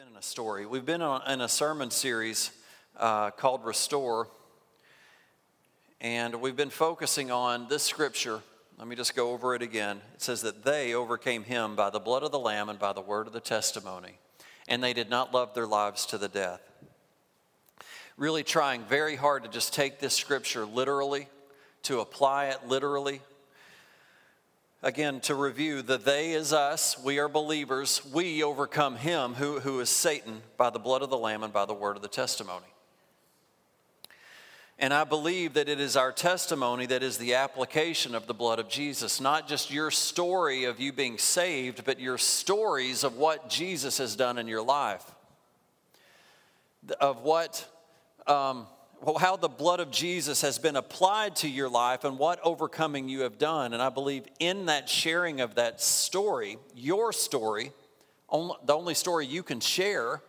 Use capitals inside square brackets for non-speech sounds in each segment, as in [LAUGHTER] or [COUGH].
been in a story. We've been in a sermon series uh, called Restore, and we've been focusing on this scripture. Let me just go over it again. It says that they overcame him by the blood of the Lamb and by the word of the testimony, and they did not love their lives to the death. Really trying very hard to just take this scripture literally, to apply it literally, Again, to review, the they is us, we are believers, we overcome him who, who is Satan by the blood of the Lamb and by the word of the testimony. And I believe that it is our testimony that is the application of the blood of Jesus, not just your story of you being saved, but your stories of what Jesus has done in your life, of what. Um, how the blood of Jesus has been applied to your life and what overcoming you have done. And I believe in that sharing of that story, your story, the only story you can share,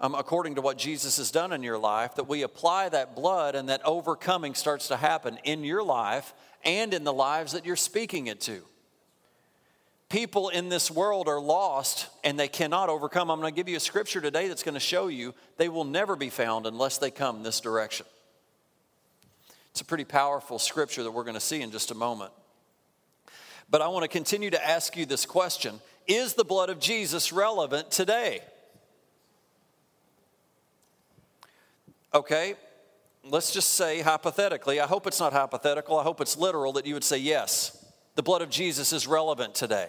um, according to what Jesus has done in your life, that we apply that blood and that overcoming starts to happen in your life and in the lives that you're speaking it to people in this world are lost and they cannot overcome. I'm going to give you a scripture today that's going to show you they will never be found unless they come this direction. It's a pretty powerful scripture that we're going to see in just a moment. But I want to continue to ask you this question Is the blood of Jesus relevant today? Okay, let's just say hypothetically, I hope it's not hypothetical, I hope it's literal that you would say yes, the blood of Jesus is relevant today.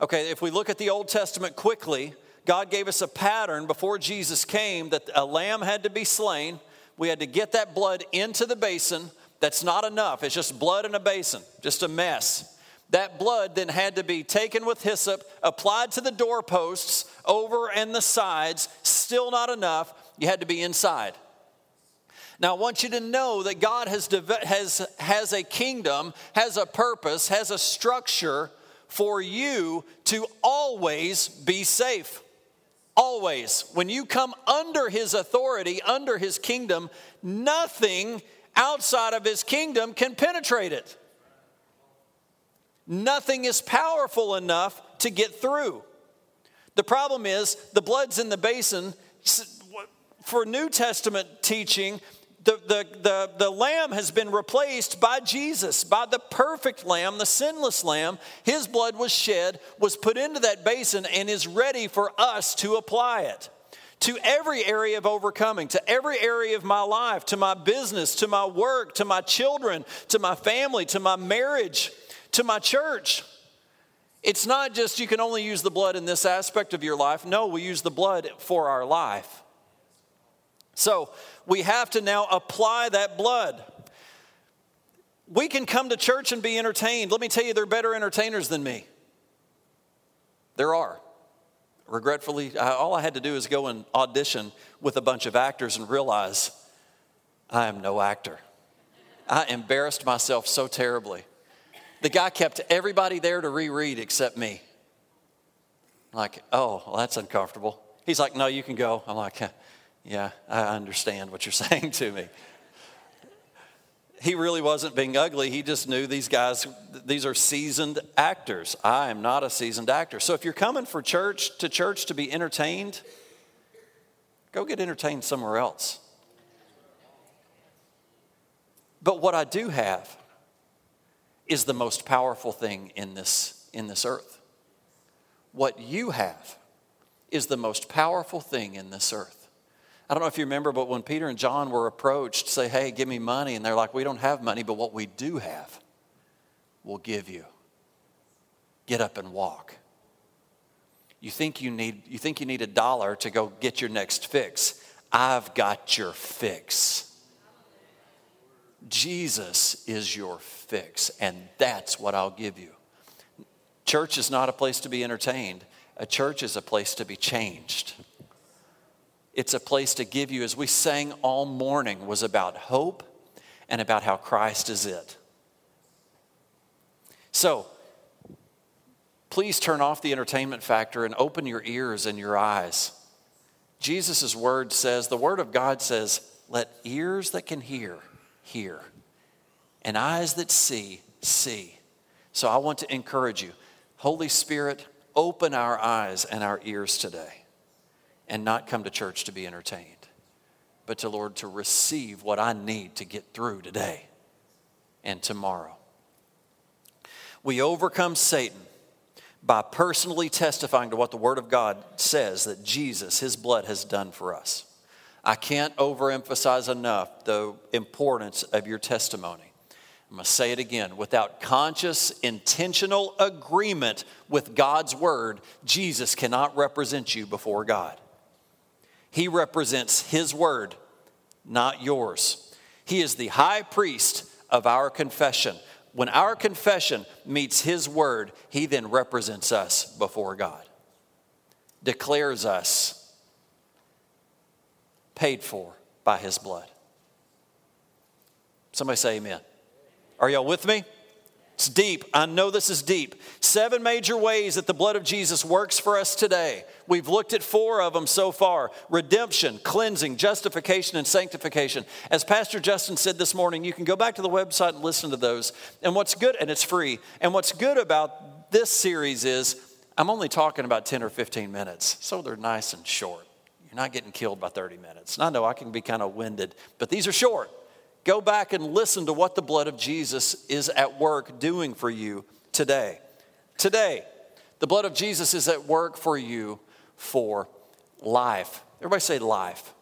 Okay, if we look at the Old Testament quickly, God gave us a pattern before Jesus came that a lamb had to be slain. We had to get that blood into the basin. That's not enough. It's just blood in a basin, just a mess. That blood then had to be taken with hyssop, applied to the doorposts, over and the sides. Still not enough. You had to be inside. Now, I want you to know that God has, has, has a kingdom, has a purpose, has a structure for you to always be safe. Always. When you come under his authority, under his kingdom, nothing outside of his kingdom can penetrate it. Nothing is powerful enough to get through. The problem is the blood's in the basin. For New Testament teaching, the, the, the, the lamb has been replaced by Jesus, by the perfect lamb, the sinless lamb. His blood was shed, was put into that basin, and is ready for us to apply it to every area of overcoming, to every area of my life, to my business, to my work, to my children, to my family, to my marriage, to my church. It's not just you can only use the blood in this aspect of your life. No, we use the blood for our life. So we have to now apply that blood. We can come to church and be entertained. Let me tell you, they're better entertainers than me. There are. Regretfully, all I had to do is go and audition with a bunch of actors and realize I am no actor. I embarrassed myself so terribly. The guy kept everybody there to reread except me. like, oh, well, that's uncomfortable. He's like, no, you can go. I'm like, yeah, I understand what you're [LAUGHS] saying to me. He really wasn't being ugly. He just knew these guys, these are seasoned actors. I am not a seasoned actor. So if you're coming for church to church to be entertained, go get entertained somewhere else. But what I do have is the most powerful thing in this, in this earth. What you have is the most powerful thing in this earth. I don't know if you remember, but when Peter and John were approached, say, hey, give me money. And they're like, we don't have money, but what we do have, we'll give you. Get up and walk. You think you need, you think you need a dollar to go get your next fix. I've got your fix. Jesus is your fix, and that's what I'll give you. Church is not a place to be entertained, a church is a place to be changed. It's a place to give you, as we sang all morning, was about hope and about how Christ is it. So, please turn off the entertainment factor and open your ears and your eyes. Jesus' word says, the word of God says, let ears that can hear, hear, and eyes that see, see. So I want to encourage you, Holy Spirit, open our eyes and our ears today. And not come to church to be entertained, but to, Lord, to receive what I need to get through today and tomorrow. We overcome Satan by personally testifying to what the Word of God says that Jesus, His blood, has done for us. I can't overemphasize enough the importance of your testimony. I'm going to say it again. Without conscious, intentional agreement with God's word, Jesus cannot represent you before God. He represents His word, not yours. He is the high priest of our confession. When our confession meets His word, He then represents us before God, declares us paid for by His blood. Somebody say amen. Are y'all with me? It's deep. I know this is deep. Seven major ways that the blood of Jesus works for us today. We've looked at four of them so far redemption, cleansing, justification, and sanctification. As Pastor Justin said this morning, you can go back to the website and listen to those. And what's good, and it's free. And what's good about this series is I'm only talking about 10 or 15 minutes, so they're nice and short. You're not getting killed by 30 minutes. And I know I can be kind of winded, but these are short. Go back and listen to what the blood of Jesus is at work doing for you today. Today, the blood of Jesus is at work for you for life. Everybody say life.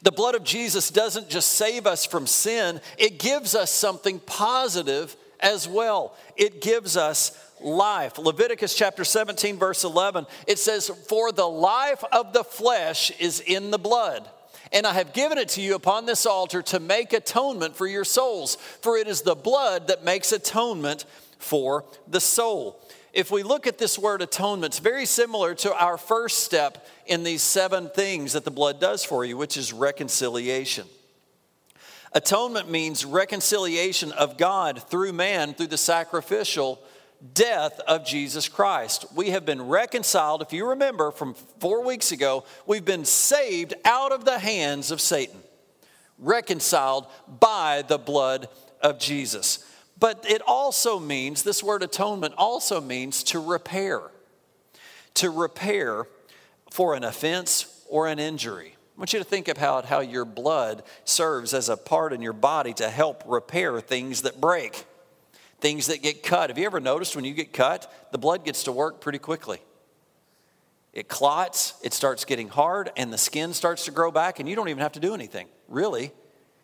The blood of Jesus doesn't just save us from sin, it gives us something positive as well. It gives us life. Leviticus chapter 17, verse 11, it says, For the life of the flesh is in the blood and I have given it to you upon this altar to make atonement for your souls, for it is the blood that makes atonement for the soul. If we look at this word atonement, it's very similar to our first step in these seven things that the blood does for you, which is reconciliation. Atonement means reconciliation of God through man through the sacrificial death of Jesus Christ. We have been reconciled, if you remember from four weeks ago, we've been saved out of the hands of Satan, reconciled by the blood of Jesus. But it also means, this word atonement also means to repair, to repair for an offense or an injury. I want you to think about how your blood serves as a part in your body to help repair things that break things that get cut. Have you ever noticed when you get cut, the blood gets to work pretty quickly? It clots, it starts getting hard, and the skin starts to grow back, and you don't even have to do anything, really.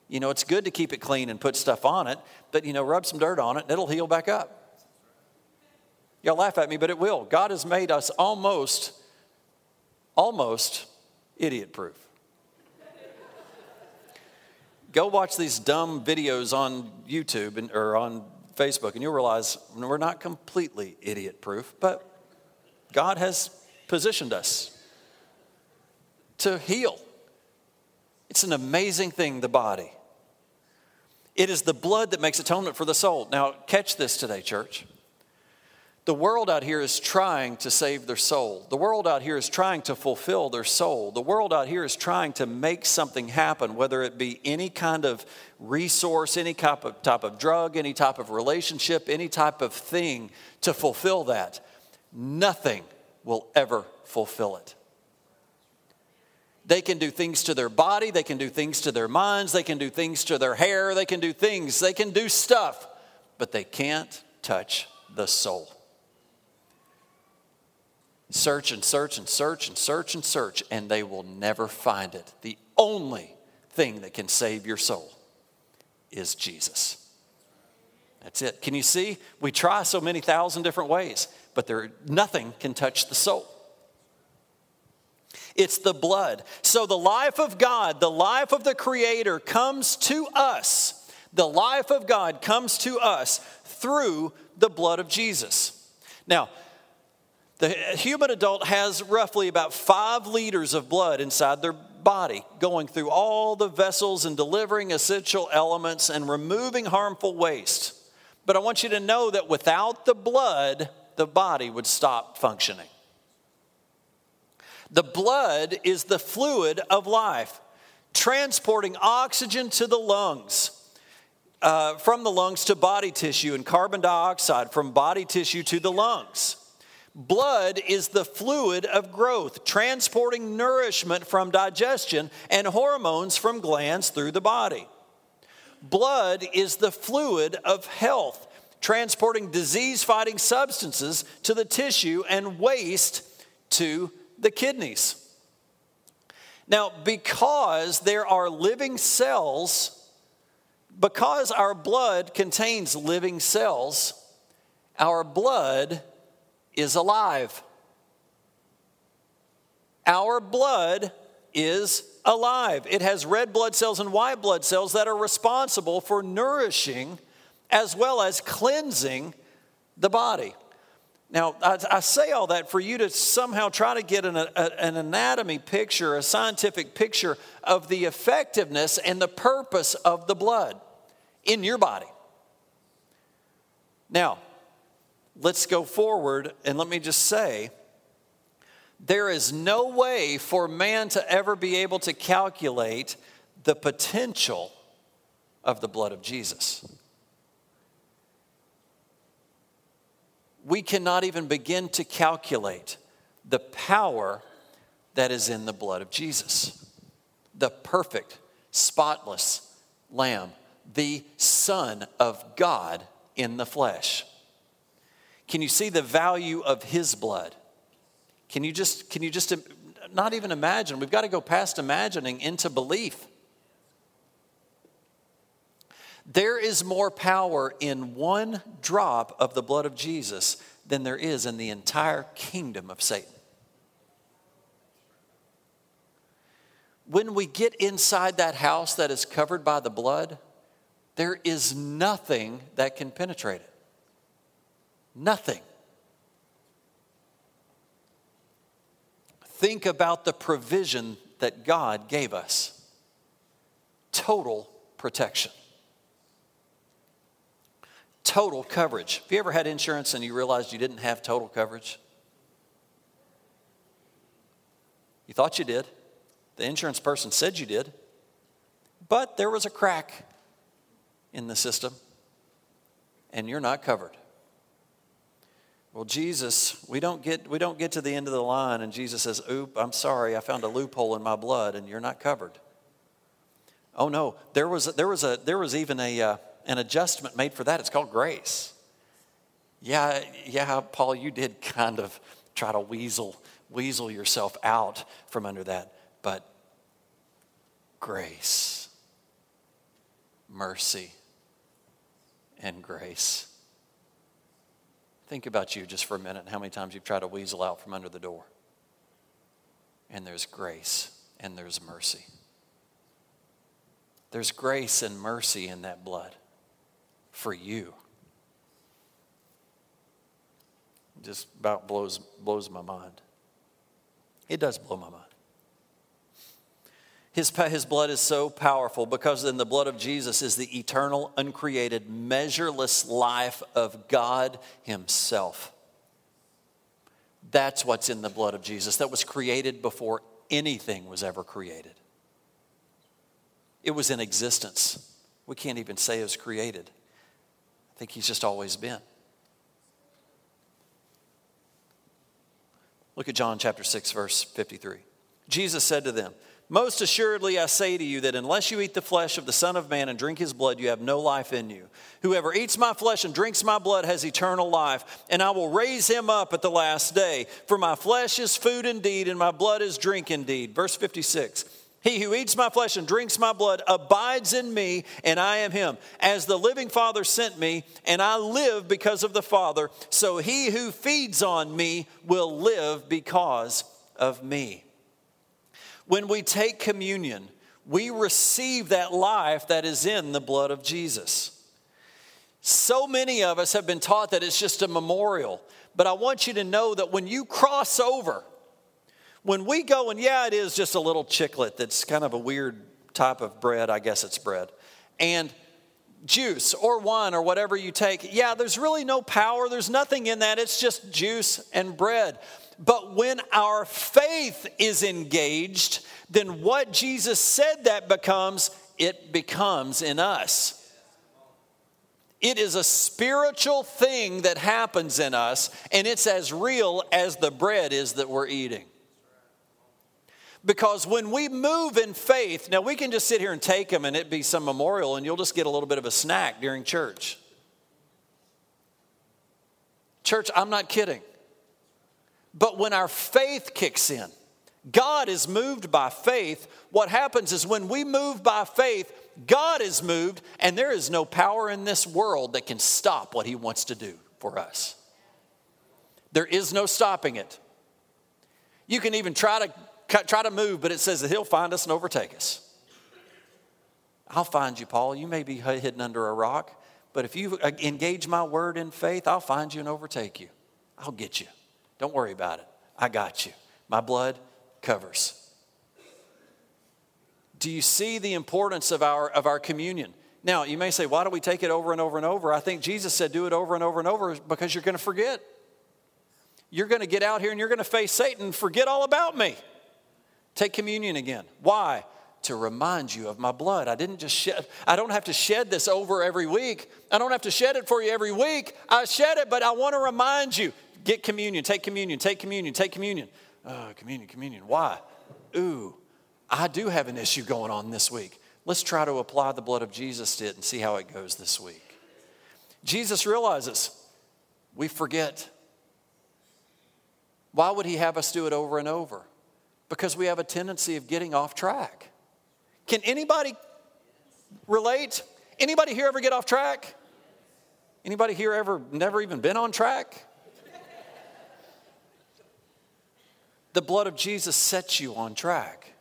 You know, it's good to keep it clean and put stuff on it, but, you know, rub some dirt on it, and it'll heal back up. Y'all laugh at me, but it will. God has made us almost, almost idiot proof. Go watch these dumb videos on YouTube and, or on Facebook, and you'll realize we're not completely idiot proof, but God has positioned us to heal. It's an amazing thing, the body. It is the blood that makes atonement for the soul. Now, catch this today, church. The world out here is trying to save their soul. The world out here is trying to fulfill their soul. The world out here is trying to make something happen, whether it be any kind of resource, any type of, type of drug, any type of relationship, any type of thing to fulfill that. Nothing will ever fulfill it. They can do things to their body, they can do things to their minds, they can do things to their hair, they can do things, they can do stuff, but they can't touch the soul. Search and search and search and search and search, and they will never find it. The only thing that can save your soul is Jesus. That's it. Can you see? We try so many thousand different ways, but there nothing can touch the soul. It's the blood. So the life of God, the life of the Creator comes to us. The life of God comes to us through the blood of Jesus. Now, the human adult has roughly about five liters of blood inside their body, going through all the vessels and delivering essential elements and removing harmful waste. But I want you to know that without the blood, the body would stop functioning. The blood is the fluid of life, transporting oxygen to the lungs, uh, from the lungs to body tissue, and carbon dioxide from body tissue to the lungs. Blood is the fluid of growth, transporting nourishment from digestion and hormones from glands through the body. Blood is the fluid of health, transporting disease fighting substances to the tissue and waste to the kidneys. Now, because there are living cells, because our blood contains living cells, our blood is alive. Our blood is alive. It has red blood cells and white blood cells that are responsible for nourishing as well as cleansing the body. Now, I, I, say all that for you to somehow try to get an, a, an anatomy picture, a scientific picture of the effectiveness and the purpose of the blood in your body. Now, let's go forward and let me just say there is no way for man to ever be able to calculate the potential of the blood of Jesus. We cannot even begin to calculate the power that is in the blood of Jesus, the perfect, spotless Lamb, the Son of God in the flesh. Can you see the value of his blood? Can you just, can you just not even imagine? We've got to go past imagining into belief. There is more power in one drop of the blood of Jesus than there is in the entire kingdom of Satan. When we get inside that house that is covered by the blood, there is nothing that can penetrate it. Nothing. Think about the provision that God gave us total protection, total coverage. Have you ever had insurance and you realized you didn't have total coverage? You thought you did. The insurance person said you did. But there was a crack in the system, and you're not covered. Well, Jesus, we don't get we don't get to the end of the line and Jesus says, "Oop, I'm sorry. I found a loophole in my blood and you're not covered." Oh no, there was there was a there was even a uh, an adjustment made for that. It's called grace. Yeah, yeah, Paul, you did kind of try to weasel weasel yourself out from under that, but grace, mercy, and grace Think about you just for a minute how many times you've tried to weasel out from under the door. And there's grace and there's mercy. There's grace and mercy in that blood for you. Just about blows, blows my mind. It does blow my mind. His, his blood is so powerful because in the blood of Jesus is the eternal, uncreated, measureless life of God Himself. That's what's in the blood of Jesus that was created before anything was ever created. It was in existence. We can't even say it was created. I think He's just always been. Look at John chapter 6, verse 53. Jesus said to them, most assuredly, I say to you that unless you eat the flesh of the Son of Man and drink his blood, you have no life in you. Whoever eats my flesh and drinks my blood has eternal life, and I will raise him up at the last day. For my flesh is food indeed, and my blood is drink indeed. Verse 56. He who eats my flesh and drinks my blood abides in me, and I am him. As the living Father sent me, and I live because of the Father, so he who feeds on me will live because of me. When we take communion, we receive that life that is in the blood of Jesus. So many of us have been taught that it's just a memorial, but I want you to know that when you cross over, when we go, and yeah, it is just a little chiclet that's kind of a weird type of bread, I guess it's bread, and juice or wine or whatever you take, yeah, there's really no power, there's nothing in that, it's just juice and bread. But when our faith is engaged, then what Jesus said that becomes, it becomes in us. It is a spiritual thing that happens in us, and it's as real as the bread is that we're eating. Because when we move in faith, now we can just sit here and take them and it be some memorial, and you'll just get a little bit of a snack during church. Church, I'm not kidding. But when our faith kicks in, God is moved by faith. What happens is when we move by faith, God is moved, and there is no power in this world that can stop what He wants to do for us. There is no stopping it. You can even try to try to move, but it says that He'll find us and overtake us. I'll find you, Paul. You may be hidden under a rock, but if you uh, engage my word in faith, I'll find you and overtake you. I'll get you. Don't worry about it. I got you. My blood covers. Do you see the importance of our, of our communion? Now, you may say, why do we take it over and over and over? I think Jesus said, do it over and over and over because you're going to forget. You're going to get out here and you're going to face Satan forget all about me. Take communion again. Why? To remind you of my blood. I didn't just shed, I don't have to shed this over every week. I don't have to shed it for you every week. I shed it, but I want to remind you get communion, take communion, take communion, take communion. Oh, communion, communion. Why? Ooh, I do have an issue going on this week. Let's try to apply the blood of Jesus to it and see how it goes this week. Jesus realizes we forget. Why would he have us do it over and over? Because we have a tendency of getting off track. Can anybody relate? Anybody here ever get off track? Anybody here ever never even been on track? The blood of Jesus sets you on track.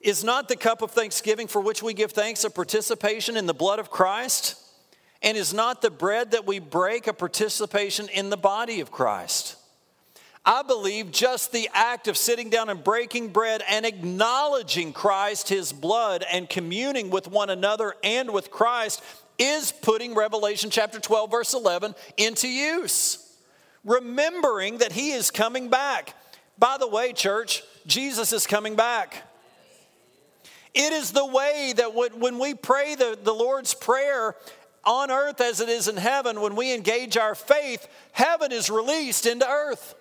Is not the cup of thanksgiving for which we give thanks a participation in the blood of Christ? And is not the bread that we break a participation in the body of Christ? I believe just the act of sitting down and breaking bread and acknowledging Christ, his blood, and communing with one another and with Christ is putting Revelation chapter 12, verse 11 into use remembering that he is coming back. By the way, church, Jesus is coming back. It is the way that when we pray the, the Lord's Prayer on earth as it is in heaven, when we engage our faith, heaven is released into earth.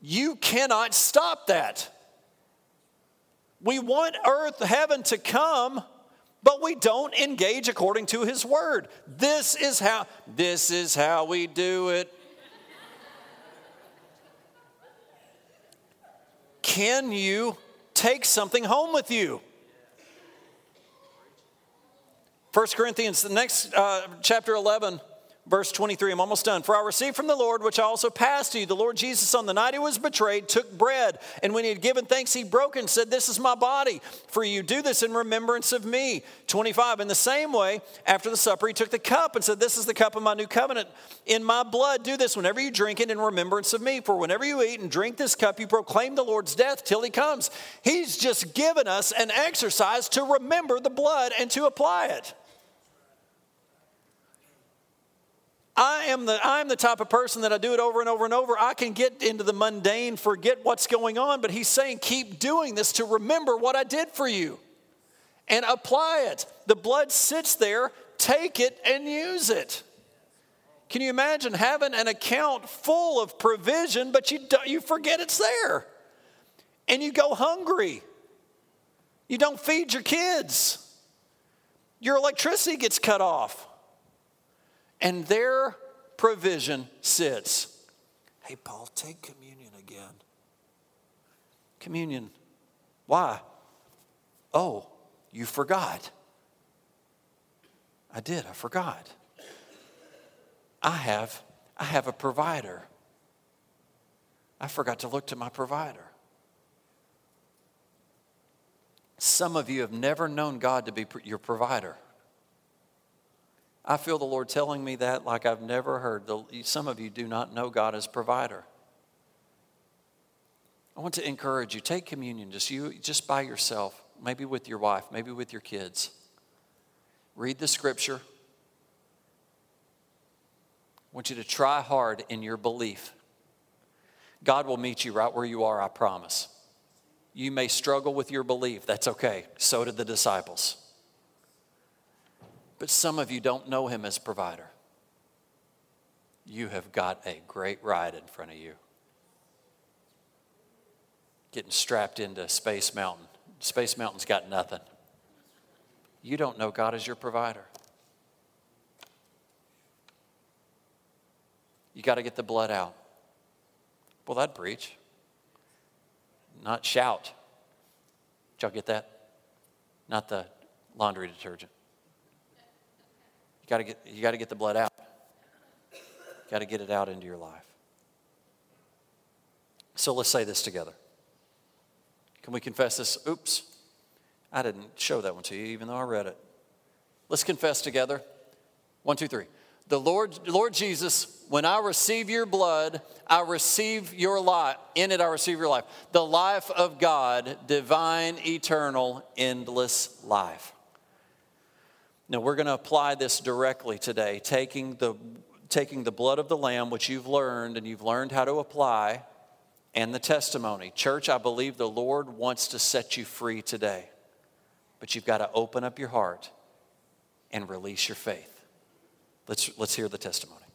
You cannot stop that. We want earth, heaven to come but we don't engage according to his word. This is how this is how we do it. Can you take something home with you? 1 Corinthians, the next uh, chapter 11, Verse 23, I'm almost done. For I received from the Lord, which I also passed to you. The Lord Jesus, on the night he was betrayed, took bread, and when he had given thanks, he broke and said, This is my body. For you do this in remembrance of me. 25, in the same way, after the supper, he took the cup and said, This is the cup of my new covenant. In my blood, do this whenever you drink it in remembrance of me. For whenever you eat and drink this cup, you proclaim the Lord's death till he comes. He's just given us an exercise to remember the blood and to apply it. I am the I'm the type of person that I do it over and over and over. I can get into the mundane, forget what's going on, but he's saying keep doing this to remember what I did for you and apply it. The blood sits there, take it and use it. Can you imagine having an account full of provision, but you, you forget it's there? And you go hungry. You don't feed your kids. Your electricity gets cut off and their provision sits. Hey, Paul, take communion again. Communion. Why? Oh, you forgot. I did, I forgot. I have I have a provider. I forgot to look to my provider. Some of you have never known God to be your provider. I feel the Lord telling me that like I've never heard. Some of you do not know God as provider. I want to encourage you take communion just you just by yourself, maybe with your wife, maybe with your kids. Read the scripture. I want you to try hard in your belief. God will meet you right where you are, I promise. You may struggle with your belief. That's okay. So did the disciples. But some of you don't know him as provider. You have got a great ride in front of you. Getting strapped into Space Mountain. Space Mountain's got nothing. You don't know God as your provider. You got to get the blood out. Well, that'd preach, not shout. Did y'all get that? Not the laundry detergent. You got to get, you got to get the blood out. You got to get it out into your life. So let's say this together. Can we confess this? Oops. I didn't show that one to you, even though I read it. Let's confess together. One, two, three. The Lord, Lord Jesus, when I receive your blood, I receive your life. In it, I receive your life. The life of God, divine, eternal, endless life. Now, we're going to apply this directly today, taking the, taking the blood of the Lamb, which you've learned and you've learned how to apply, and the testimony. Church, I believe the Lord wants to set you free today, but you've got to open up your heart and release your faith. Let's, let's hear the testimony.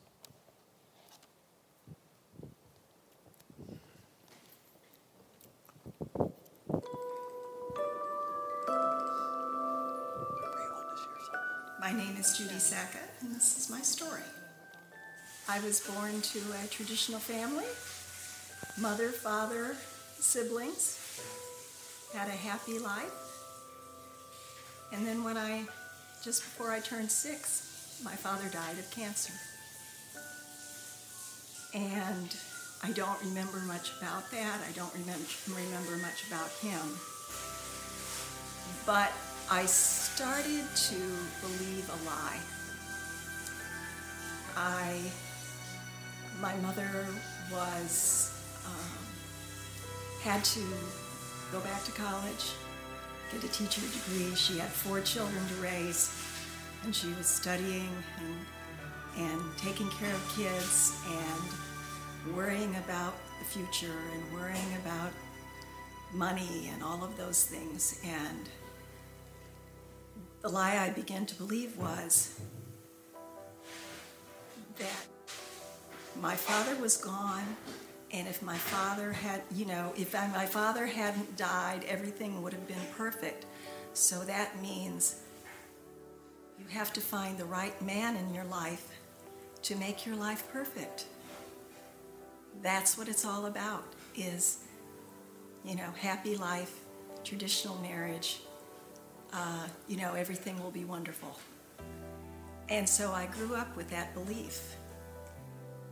My name is Judy Sackett, and this is my story. I was born to a traditional family mother, father, siblings, had a happy life. And then when I, just before I turned six, my father died of cancer. And I don't remember much about that. I don't remember, remember much about him. But I started to believe a lie. I, my mother was, um, had to go back to college, get a teacher degree. She had four children to raise and she was studying and, and taking care of kids and worrying about the future and worrying about money and all of those things. And the lie I began to believe was that my father was gone, and if my father had, you know, if my father hadn't died, everything would have been perfect. So that means you have to find the right man in your life to make your life perfect. That's what it's all about is, you know, happy life, traditional marriage, uh, you know, everything will be wonderful. And so I grew up with that belief.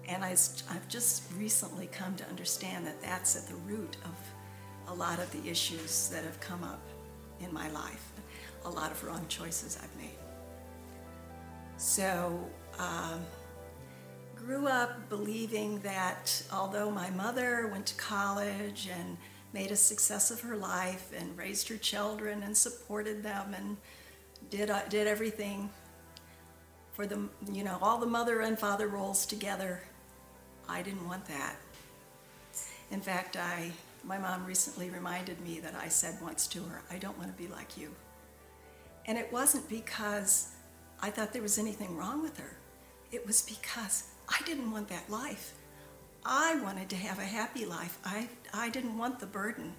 And I, have just recently come to understand that that's at the root of a lot of the issues that have come up in my life, a lot of wrong choices I've made. So, um, grew up believing that although my mother went to college and made a success of her life and raised her children and supported them and did, uh, did everything for the, you know, all the mother and father roles together, I didn't want that. In fact, I, my mom recently reminded me that I said once to her, I don't want to be like you. And it wasn't because I thought there was anything wrong with her. It was because I didn't want that life. I wanted to have a happy life. I, I didn't want the burden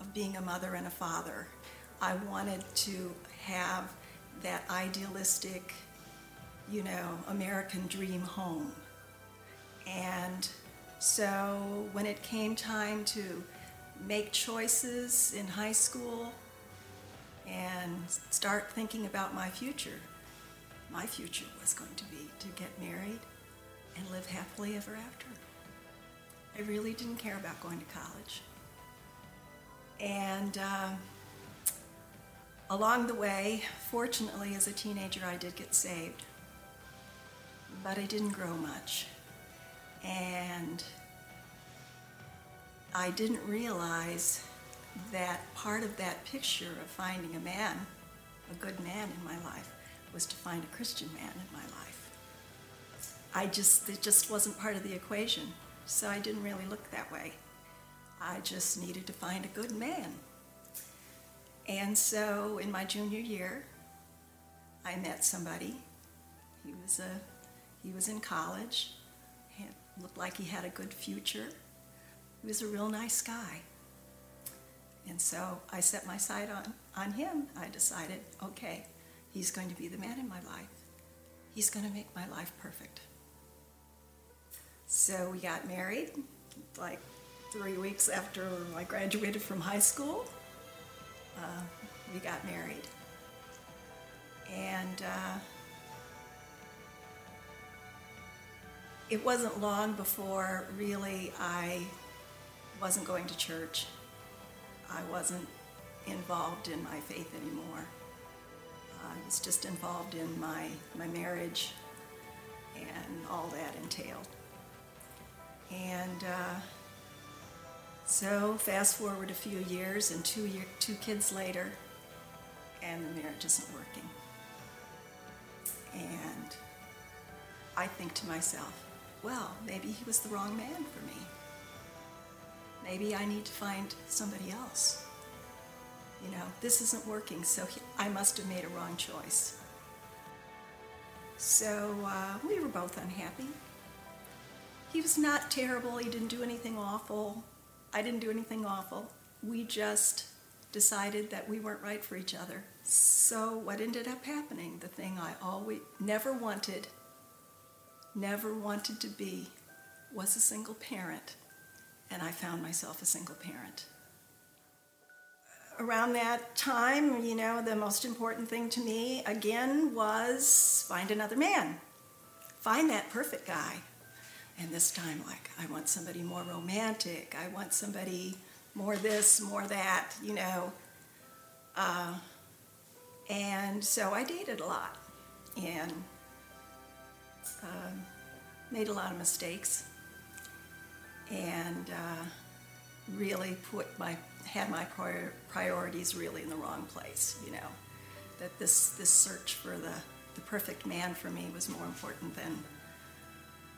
of being a mother and a father. I wanted to have that idealistic, you know, American dream home. And so when it came time to make choices in high school and start thinking about my future, my future was going to be to get married and live happily ever after. I really didn't care about going to college. And uh, along the way, fortunately, as a teenager, I did get saved. But I didn't grow much. And I didn't realize that part of that picture of finding a man, a good man in my life, was to find a Christian man in my life. I just, it just wasn't part of the equation, so I didn't really look that way. I just needed to find a good man. And so in my junior year, I met somebody. He was a he was in college. He looked like he had a good future. He was a real nice guy. And so I set my sight on, on him. I decided, okay, he's going to be the man in my life. He's going to make my life perfect. So we got married like three weeks after I graduated from high school. Uh, we got married. And uh, it wasn't long before really I wasn't going to church. I wasn't involved in my faith anymore. I was just involved in my, my marriage and all that entailed. And uh, so, fast forward a few years, and two, year, two kids later, and the marriage isn't working. And I think to myself, well, maybe he was the wrong man for me. Maybe I need to find somebody else. You know, this isn't working, so he, I must have made a wrong choice. So uh, we were both unhappy. He was not terrible, he didn't do anything awful. I didn't do anything awful. We just decided that we weren't right for each other. So what ended up happening, the thing I always never wanted, never wanted to be, was a single parent. And I found myself a single parent. Around that time, you know, the most important thing to me, again, was find another man. Find that perfect guy. And this time, like, I want somebody more romantic. I want somebody more this, more that, you know. Uh, and so I dated a lot and uh, made a lot of mistakes and uh, really put my had my prior, priorities really in the wrong place. You know that this this search for the the perfect man for me was more important than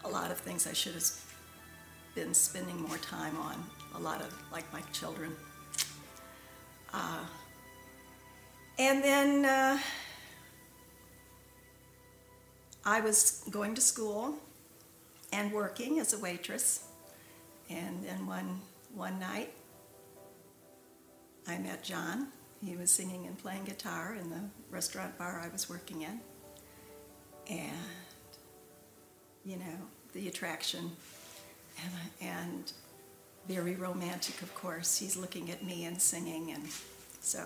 a lot of things I should have been spending more time on. A lot of like my children. Uh, and then uh, I was going to school and working as a waitress. And then one, one night, I met John. He was singing and playing guitar in the restaurant bar I was working in. And, you know, the attraction. And, and very romantic, of course. He's looking at me and singing. And so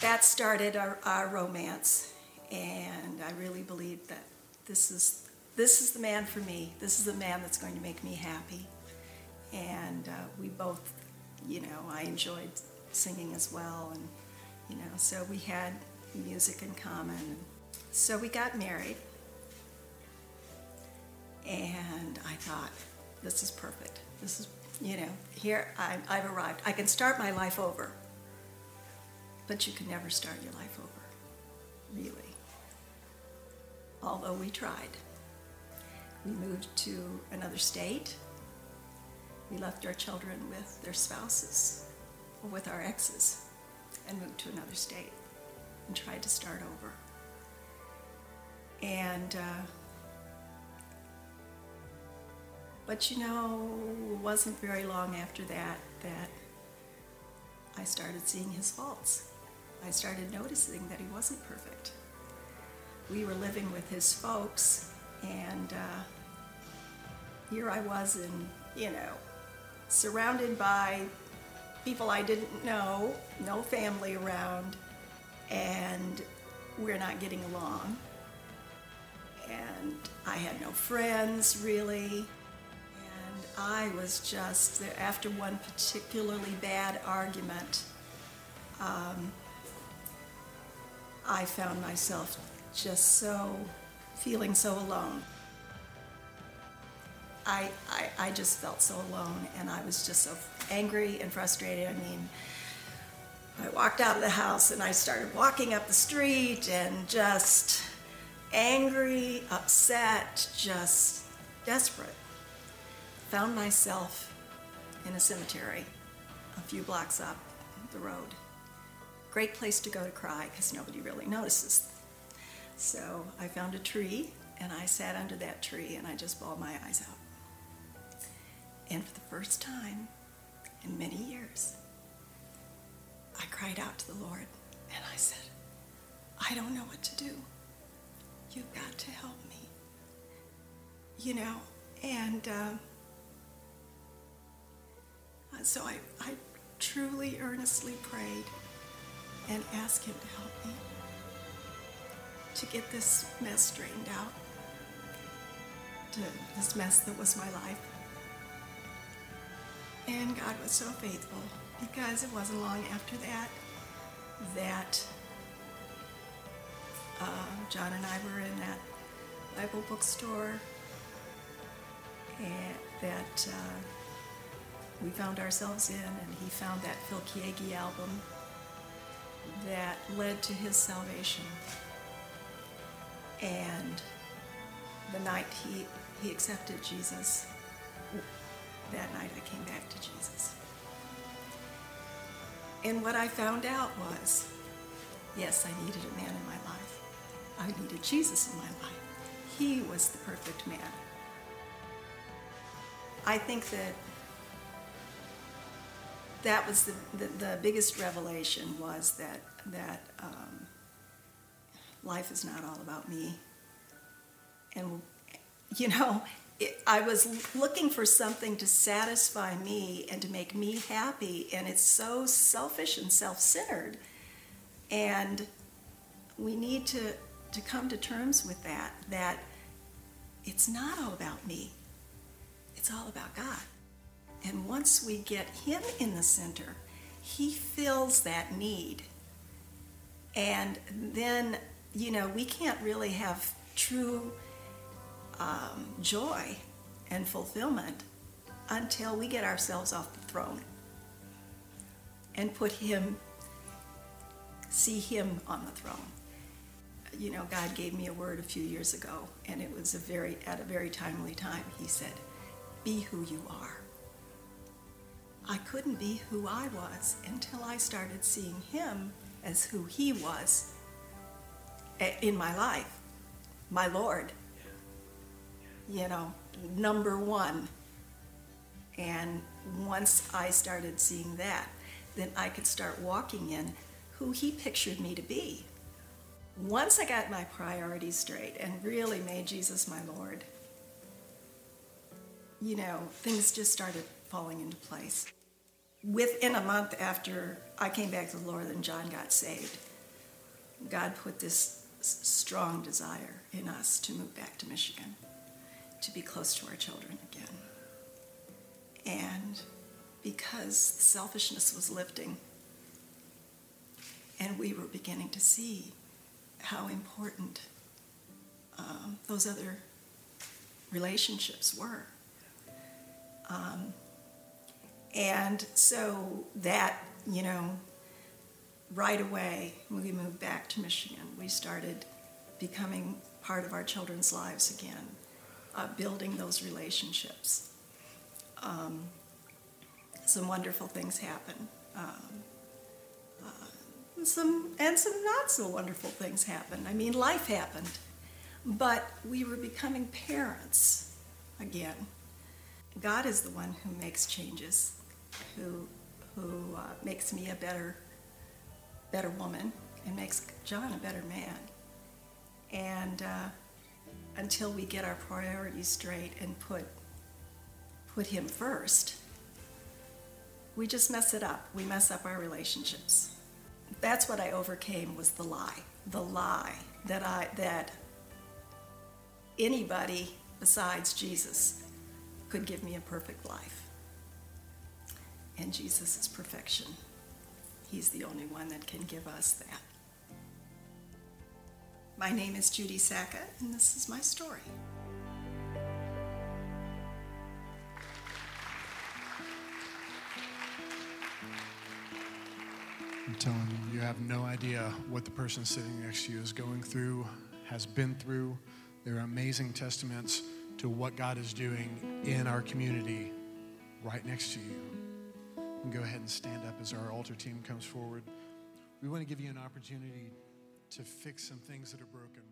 that started our, our romance. And I really believed that this is this is the man for me. This is the man that's going to make me happy. And uh, we both, you know, I enjoyed singing as well, and you know, so we had music in common. So we got married, and I thought, this is perfect. This is, you know, here I, I've arrived. I can start my life over, but you can never start your life over, really. Although we tried. We moved to another state. We left our children with their spouses or with our exes and moved to another state and tried to start over. And, uh, but you know, it wasn't very long after that that I started seeing his faults. I started noticing that he wasn't perfect. We were living with his folks and uh, here I was in, you know, surrounded by people I didn't know, no family around, and we're not getting along. And I had no friends really. I was just, after one particularly bad argument, um, I found myself just so feeling so alone. I, I, I just felt so alone and I was just so angry and frustrated. I mean, I walked out of the house and I started walking up the street and just angry, upset, just desperate. Found myself in a cemetery a few blocks up the road. Great place to go to cry because nobody really notices. So I found a tree and I sat under that tree and I just bawled my eyes out. And for the first time in many years, I cried out to the Lord and I said, I don't know what to do. You've got to help me. You know, and uh, so I, I truly, earnestly prayed and asked Him to help me to get this mess straightened out, to this mess that was my life. And God was so faithful because it wasn't long after that that uh, John and I were in that Bible bookstore and that uh, we found ourselves in, and he found that Phil Keaggy album that led to his salvation. And the night he, he accepted Jesus, that night I came back to Jesus. And what I found out was yes, I needed a man in my life. I needed Jesus in my life. He was the perfect man. I think that that was the, the, the biggest revelation was that that um, life is not all about me. And you know, it, I was looking for something to satisfy me and to make me happy, and it's so selfish and self-centered. And we need to to come to terms with that. That it's not all about me. It's all about God. And once we get Him in the center, He fills that need. And then, you know, we can't really have true um, joy and fulfillment until we get ourselves off the throne and put Him, see Him on the throne. You know, God gave me a word a few years ago, and it was a very, at a very timely time. He said, Be who you are. I couldn't be who I was until I started seeing him as who he was eh, in my life, my Lord. You know, number one. And once I started seeing that, then I could start walking in who he pictured me to be. Once I got my priorities straight and really made Jesus my Lord, you know, things just started falling into place within a month after I came back to the Lord and John got saved, God put this strong desire in us to move back to Michigan, to be close to our children again. And because selfishness was lifting, and we were beginning to see how important um, those other relationships were. Um, and so that, you know, right away, when we moved back to Michigan, we started becoming part of our children's lives again, uh, building those relationships. Um, some wonderful things happen. Um, uh, some and some not so wonderful things happened. I mean, life happened, but we were becoming parents again. God is the one who makes changes who, who uh, makes me a better, better woman and makes John a better man. And uh, until we get our priorities straight and put, put him first, we just mess it up. We mess up our relationships. That's what I overcame was the lie. The lie that I that anybody besides Jesus could give me a perfect life and Jesus is perfection. He's the only one that can give us that. My name is Judy Saka, and this is my story. I'm telling you, you have no idea what the person sitting next to you is going through, has been through. There are amazing testaments to what God is doing in our community right next to you. And go ahead and stand up as our altar team comes forward. We want to give you an opportunity to fix some things that are broken.